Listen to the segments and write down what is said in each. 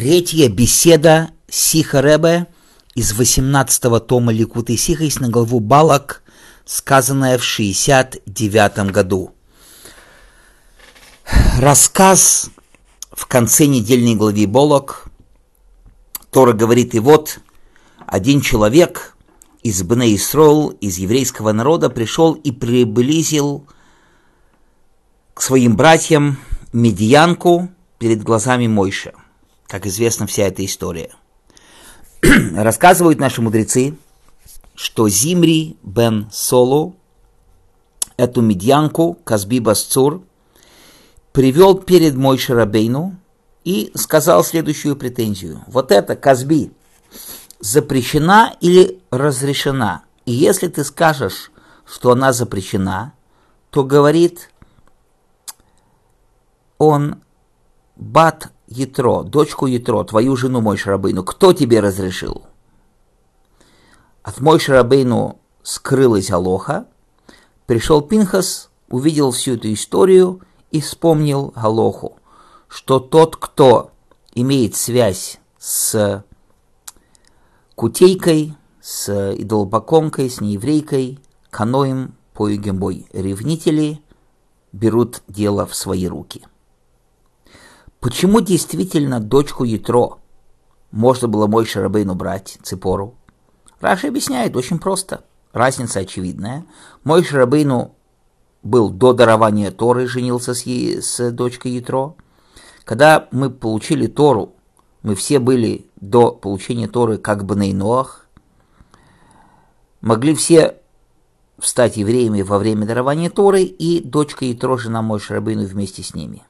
Третья беседа Сиха Ребе из 18-го тома Ликуты Сихайс на главу Балак, сказанная в 69 году. Рассказ в конце недельной главы Болок. Тора говорит, и вот один человек из Бне из еврейского народа, пришел и приблизил к своим братьям медианку перед глазами Мойша – как известна вся эта история. Рассказывают наши мудрецы, что Зимри бен Солу эту медьянку, Казби Басцур, привел перед мой Шарабейну и сказал следующую претензию. Вот это, Казби, запрещена или разрешена? И если ты скажешь, что она запрещена, то говорит он Бат Ятро, дочку Ятро, твою жену мой Шарабейну, кто тебе разрешил? От мой Шарабейну скрылась Алоха, пришел Пинхас, увидел всю эту историю и вспомнил Алоху, что тот, кто имеет связь с кутейкой, с идолопоклонкой, с нееврейкой, каноем, поюгембой, ревнители берут дело в свои руки. Почему действительно дочку Ятро можно было мой Шарабейну брать, Ципору? Раша объясняет очень просто. Разница очевидная. Мой Шарабейну был до дарования Торы, женился с, с дочкой Ятро. Когда мы получили Тору, мы все были до получения Торы как бы на Ноах, могли все стать евреями во время дарования Торы, и дочка Ятро, жена мой Шарабейну вместе с ними.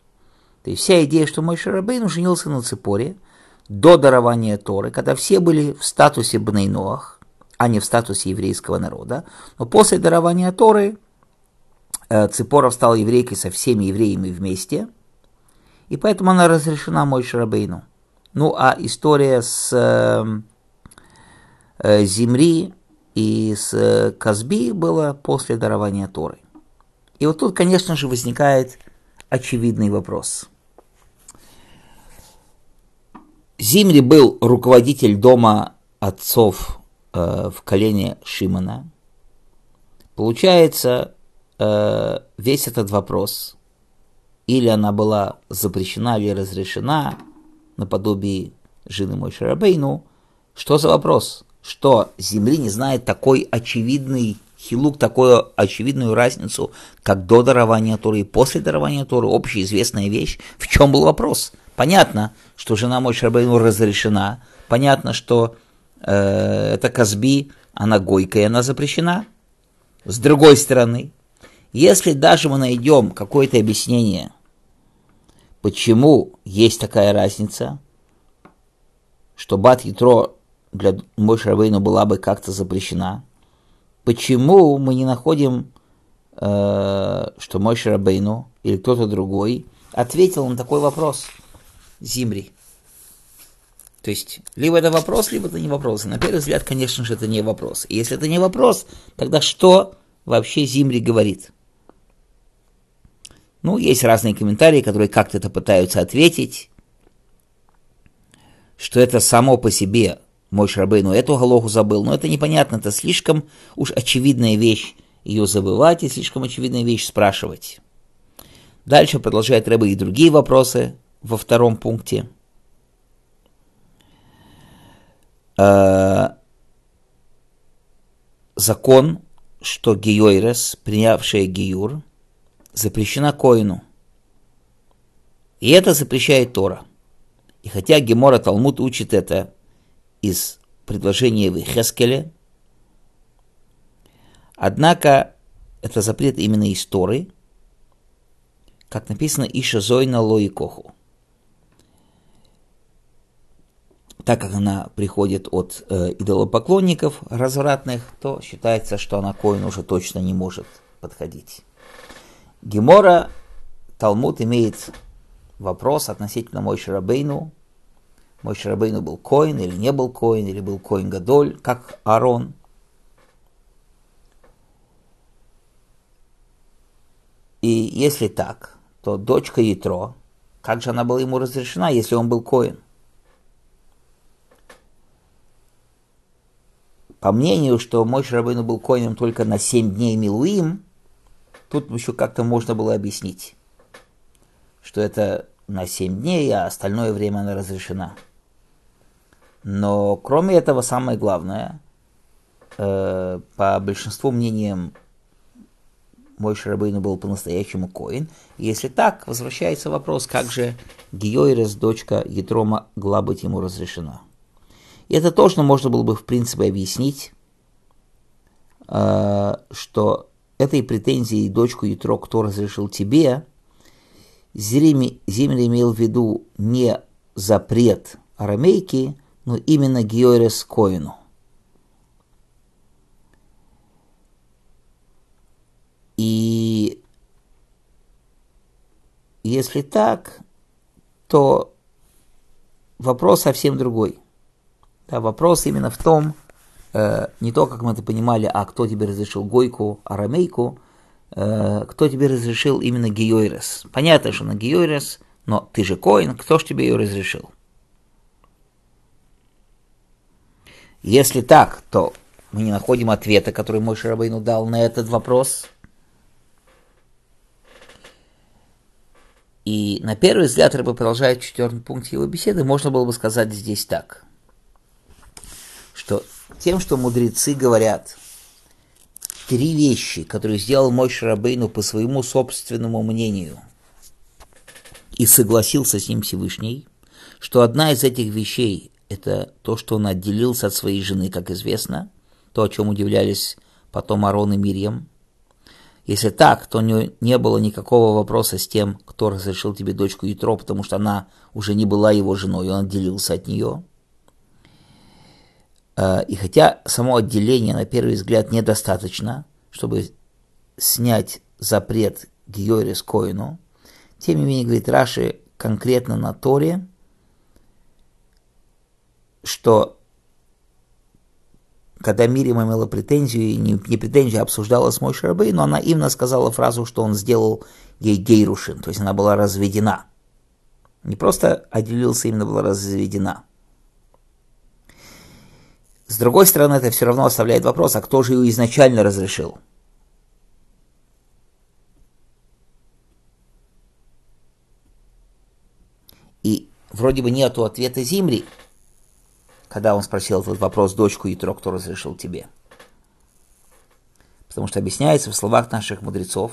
То есть вся идея, что мой Шарабейн женился на Ципоре до дарования Торы, когда все были в статусе Бнейноах, а не в статусе еврейского народа. Но после дарования Торы э, Ципора стала еврейкой со всеми евреями вместе, и поэтому она разрешена мой Шарабейну. Ну а история с э, э, Зимри и с Казби была после дарования Торы. И вот тут, конечно же, возникает очевидный вопрос. Зимри был руководитель дома отцов э, в колене Шимона. Получается, э, весь этот вопрос, или она была запрещена или разрешена, наподобие жены мой Шарабейну, что за вопрос? Что Земли не знает такой очевидный хилук, такую очевидную разницу, как до дарования Торы и после дарования Торы, общеизвестная вещь. В чем был вопрос? Понятно, что жена мой Шарбейну разрешена. Понятно, что э, это Казби, она гойкая, она запрещена. С другой стороны, если даже мы найдем какое-то объяснение, почему есть такая разница, что Бат Ятро для мой Шарбейну была бы как-то запрещена, почему мы не находим, э, что мой Шарбейну или кто-то другой ответил на такой вопрос – Зимри. То есть, либо это вопрос, либо это не вопрос. На первый взгляд, конечно же, это не вопрос. И если это не вопрос, тогда что вообще Зимри говорит? Ну, есть разные комментарии, которые как-то это пытаются ответить, что это само по себе мой Шрабейну эту галоху забыл, но это непонятно, это слишком уж очевидная вещь ее забывать и слишком очевидная вещь спрашивать. Дальше продолжает Рэбе и другие вопросы, во втором пункте. Э, закон, что геойрес, принявшая геюр, запрещена коину. И это запрещает Тора. И хотя Гемора Талмуд учит это из предложения в Хескеле, однако это запрет именно из Торы, как написано Иша Зойна Лоикоху. так как она приходит от э, идолопоклонников развратных, то считается, что она коин уже точно не может подходить. Гемора, Талмуд имеет вопрос относительно Мой Шарабейну. Мой Шарабейну был коин или не был коин, или был коин Гадоль, как Арон. И если так, то дочка Ятро, как же она была ему разрешена, если он был коин? По мнению, что мой Шарабейну был коином только на семь дней Милуим, тут еще как-то можно было объяснить, что это на 7 дней, а остальное время она разрешена. Но кроме этого, самое главное, э, по большинству мнениям, мой Шарабейну был по-настоящему коин. Если так, возвращается вопрос, как же Гиойрес, дочка Етрома, могла быть ему разрешена. И это тоже можно было бы, в принципе, объяснить, э, что этой претензией дочку Ятро, кто разрешил тебе, Зимри имел в виду не запрет арамейки, но именно Георес Коину. И если так, то вопрос совсем другой. Да, вопрос именно в том, э, не то, как мы это понимали, а кто тебе разрешил Гойку, Арамейку, э, кто тебе разрешил именно Геойрес. Понятно, что на Геойрес, но ты же Коин, кто ж тебе ее разрешил? Если так, то мы не находим ответа, который мой Шарабейну дал на этот вопрос. И на первый взгляд, Рыба продолжает в четвертом пункте его беседы, можно было бы сказать здесь так – что тем, что мудрецы говорят три вещи, которые сделал мой Шарабейну по своему собственному мнению, и согласился с ним Всевышний, что одна из этих вещей – это то, что он отделился от своей жены, как известно, то, о чем удивлялись потом Арон и Мирьям. Если так, то не, не было никакого вопроса с тем, кто разрешил тебе дочку Ятро, потому что она уже не была его женой, он отделился от нее – Э, и хотя само отделение, на первый взгляд, недостаточно, чтобы снять запрет Георис Коину, тем не менее, говорит Раши конкретно на Торе, что когда Мирим имела претензию, не, не претензию, а обсуждала с Мой Рабей, но она именно сказала фразу, что он сделал ей гейрушин, то есть она была разведена. Не просто отделился, именно была разведена. С другой стороны, это все равно оставляет вопрос, а кто же ее изначально разрешил? И вроде бы нету ответа Зимри, когда он спросил этот вопрос дочку Ятро, кто разрешил тебе. Потому что объясняется в словах наших мудрецов,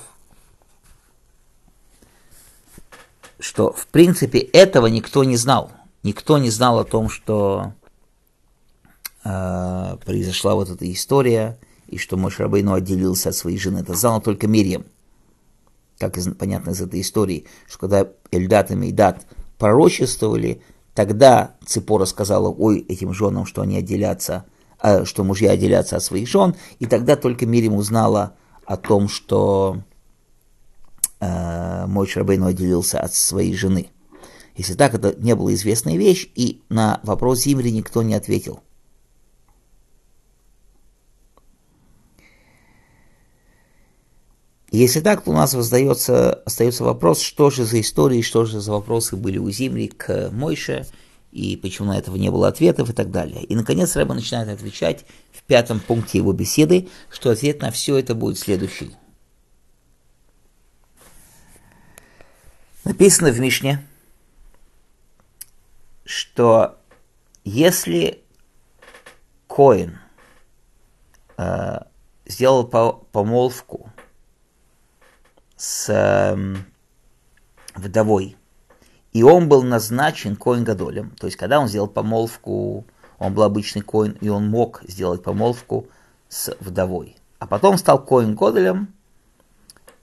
что в принципе этого никто не знал. Никто не знал о том, что э, произошла вот эта история, и что Моше Рабейну отделился от своей жены. Это знала только Мирьям. Как из, понятно из этой истории, что когда Эльдат и Мейдат пророчествовали, тогда Ципора сказала, ой, этим женам, что они отделятся, э, что мужья отделятся от своих жен, и тогда только Мирьям узнала о том, что э, мой Шрабейну отделился от своей жены. Если так, это не была известная вещь, и на вопрос Зимри никто не ответил. Если так, то у нас воздается, остается вопрос, что же за истории, что же за вопросы были у Зимри к Мойше, и почему на этого не было ответов и так далее. И, наконец, Рэба начинает отвечать в пятом пункте его беседы, что ответ на все это будет следующий. Написано в Мишне, что если Коин э, сделал помолвку с э, вдовой. И он был назначен коин Гадолем. То есть, когда он сделал помолвку, он был обычный коин, и он мог сделать помолвку с вдовой. А потом стал коин Гадолем,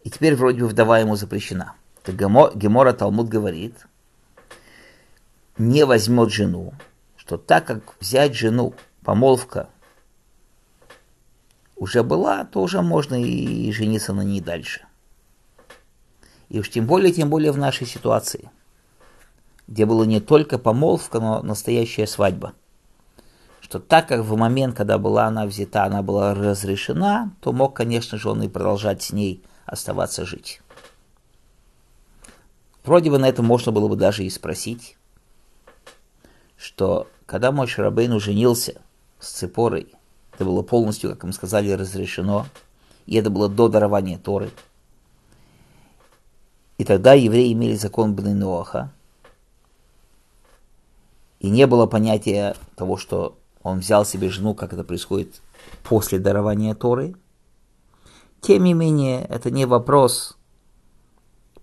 и теперь вроде бы вдова ему запрещена. Гемора Талмуд говорит, не возьмет жену, что так как взять жену, помолвка уже была, то уже можно и жениться на ней дальше. И уж тем более, тем более в нашей ситуации, где была не только помолвка, но настоящая свадьба. Что так как в момент, когда была она взята, она была разрешена, то мог, конечно же, он и продолжать с ней оставаться жить. Вроде бы на это можно было бы даже и спросить, что когда мой Шарабейн женился с Цепорой, Это было полностью, как мы сказали, разрешено. И это было до дарования Торы. И тогда евреи имели закон Бны Ноаха. И не было понятия того, что он взял себе жену, как это происходит после дарования Торы. Тем не менее, это не вопрос,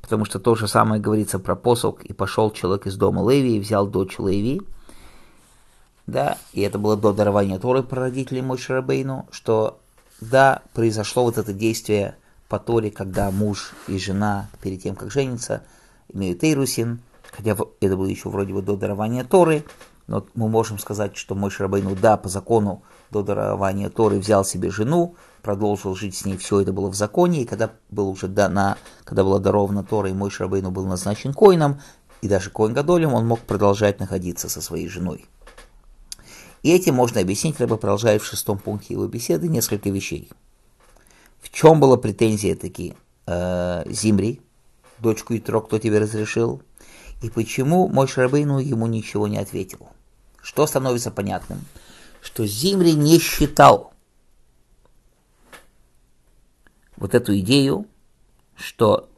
потому что то же самое говорится про посох, и пошел человек из дома Леви и взял дочь Леви, да, и это было до дарования Торы про родителей Мой Шарабейну, что да, произошло вот это действие по Торе, когда муж и жена перед тем, как жениться, имеют Эйрусин, хотя это было еще вроде бы до дарования Торы, но мы можем сказать, что мой Шарабейну, да, по закону до дарования Торы взял себе жену, продолжил жить с ней, все это было в законе, и когда, был уже дана, когда была дарована Тора, и мой Шарабейну был назначен коином, и даже коин Гадолем, он мог продолжать находиться со своей женой. И этим можно объяснить, Рэба продолжает в шестом пункте его беседы несколько вещей. В чем была претензия таки э, Зимри, дочку Итро, кто тебе разрешил, и почему мой Шарабейну ему ничего не ответил. Что становится понятным? Что Зимри не считал вот эту идею, что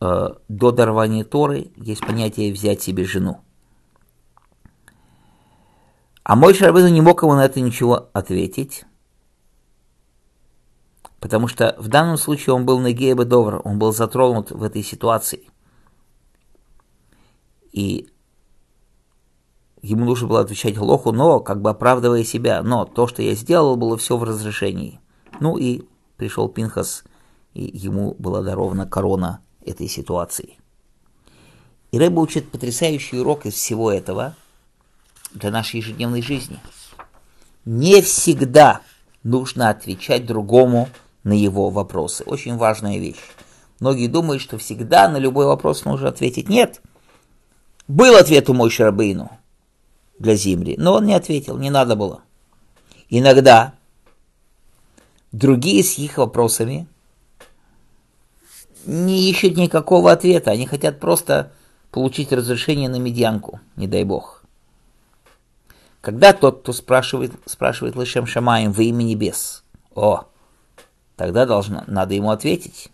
э, до дарования Торы есть понятие взять себе жену. А мой Шарабейну не мог ему на это ничего ответить, потому что в данном случае он был на Довр, он был затронут в этой ситуации. И ему нужно было отвечать Лоху, но как бы оправдывая себя. Но то, что я сделал, было все в разрешении. Ну и пришел Пинхас, и ему была дарована корона этой ситуации. И Рэба учит потрясающий урок из всего этого – для нашей ежедневной жизни. Не всегда нужно отвечать другому на его вопросы. Очень важная вещь. Многие думают, что всегда на любой вопрос нужно ответить «нет». Был ответ у мой Шарабейну для Зимри, но он не ответил, не надо было. Иногда другие с их вопросами не ищут никакого ответа, они хотят просто получить разрешение на медианку, не дай бог. Когда тот, кто спрашивает, спрашивает Лышем Шамаем во имя небес, о, тогда должно, надо ему ответить.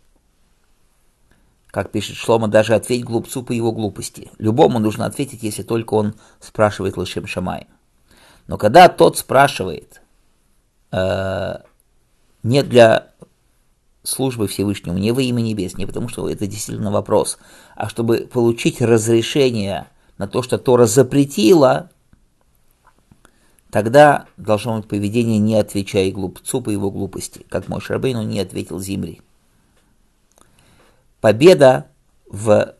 Как пишет Шлома, даже ответь глупцу по его глупости. Любому нужно ответить, если только он спрашивает Лышем Шамаем. Но когда тот спрашивает э, не для службы Всевышнему, не во имя небес, не потому что это действительно вопрос, а чтобы получить разрешение на то, что Тора запретила, Тогда должно быть поведение «не отвечай глупцу по его глупости», как мой Шарбейну не ответил Зимри. Победа в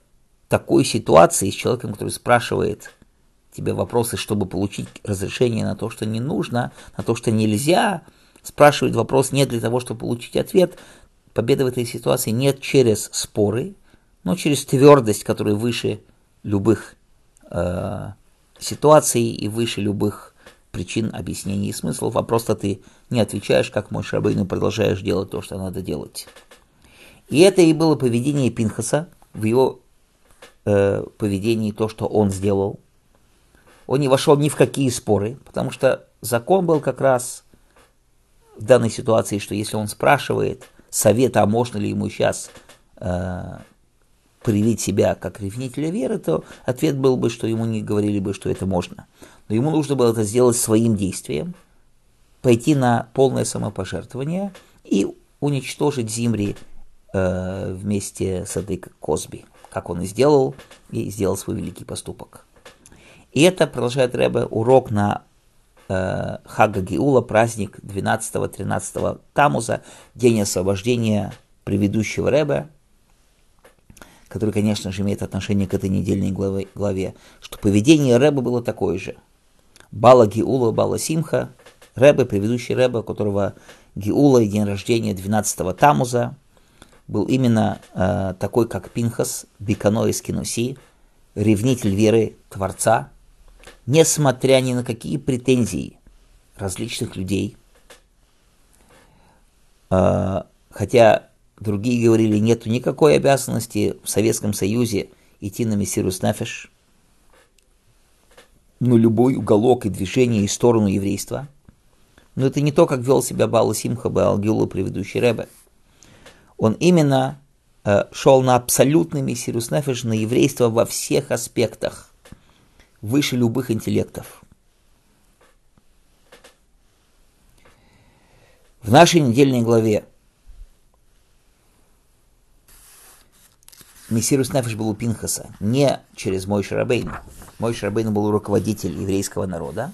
такой ситуации с человеком, который спрашивает тебе вопросы, чтобы получить разрешение на то, что не нужно, на то, что нельзя, спрашивает вопрос не для того, чтобы получить ответ. Победа в этой ситуации нет через споры, но через твердость, которая выше любых э, ситуаций и выше любых причин, объяснений и смыслов, а просто ты не отвечаешь, как мой Шабейну, продолжаешь делать то, что надо делать. И это и было поведение Пинхаса, в его э, поведении то, что он сделал. Он не вошел ни в какие споры, потому что закон был как раз в данной ситуации, что если он спрашивает совета, а можно ли ему сейчас э, проявить себя как ревнителя веры, то ответ был бы, что ему не говорили бы, что это можно но ему нужно было это сделать своим действием, пойти на полное самопожертвование и уничтожить Зимри э, вместе с этой Косби, как он и сделал, и сделал свой великий поступок. И это, продолжает Рэбе, урок на э, Хага Гиула, праздник 12-13 Тамуза, день освобождения предыдущего Рэбе, который, конечно же, имеет отношение к этой недельной главе, главе что поведение Рэба было такое же – Бала Гиула, Бала Симха, Рэбе, предыдущий Рэбе, у которого Гиула и день рождения 12-го Тамуза, был именно э, такой, как Пинхас, Бикано из Кинуси, ревнитель веры Творца, несмотря ни на какие претензии различных людей. Э, хотя другие говорили, нету никакой обязанности в Советском Союзе идти на Мессирус Нефеш – но любой уголок и движение и сторону еврейства, Но это не то, как вел себя Бала Симха Баалгюла, предыдущий Ребе. Он именно э, шел на абсолютный мессирус нефеш, на еврейство во всех аспектах, выше любых интеллектов. В нашей недельной главе Мессирус Нефеш был у Пинхаса не через Мой Шарабейн. Мой Шарабейн был руководитель еврейского народа,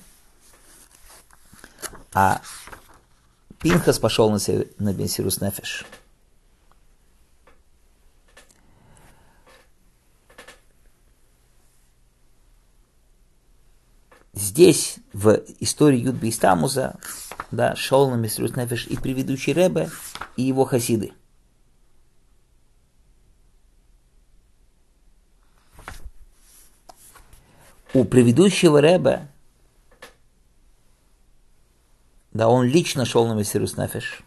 а Пинхас пошел на, на Мессирус Нефеш. Здесь, в истории Юдби Истамуза, да, шел на Мессирус Нефеш и предыдущий Ребе, и его хасиды – у предыдущего Рэба, да, он лично шел на Мессирус Нефеш.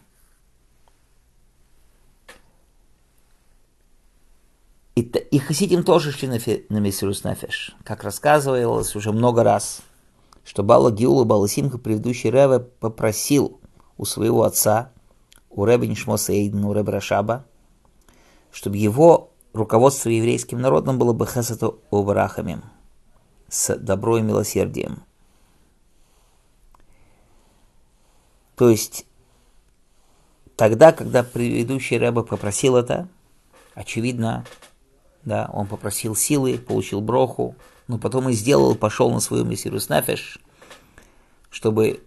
И, и Хасидим тоже шли на, на Мессирус Нефеш. Как рассказывалось уже много раз, что Бала Гиула Бала Симха, предыдущий Рэбе, попросил у своего отца, у Рэбе Нишмоса Эйдена, у Рэбе Рашаба, чтобы его руководство еврейским народом было бы Хесата Убрахамим – с добро и милосердием. То есть тогда, когда предыдущий Рэбе попросил это, очевидно, да, он попросил силы, получил броху, но потом и сделал, пошел на свою мессирус нафеш, чтобы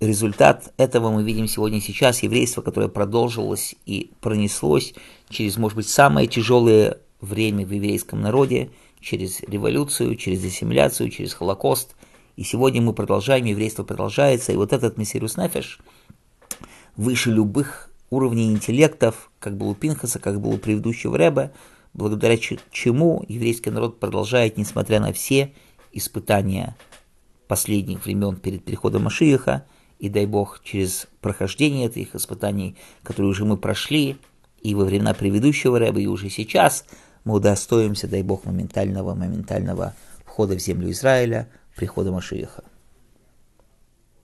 результат этого мы видим сегодня сейчас, еврейство, которое продолжилось и пронеслось через, может быть, самое тяжелое время в еврейском народе – через революцию, через ассимиляцию, через Холокост. И сегодня мы продолжаем, еврейство продолжается. И вот этот Мессирус Нефеш выше любых уровней интеллектов, как был у Пинхаса, как был у предыдущего Рэба, благодаря чему еврейский народ продолжает, несмотря на все испытания последних времен перед переходом Машииха, и дай Бог, через прохождение этих испытаний, которые уже мы прошли, и во времена предыдущего Рэба, и уже сейчас – мы удостоимся, дай Бог, моментального, моментального входа в землю Израиля, прихода Машииха.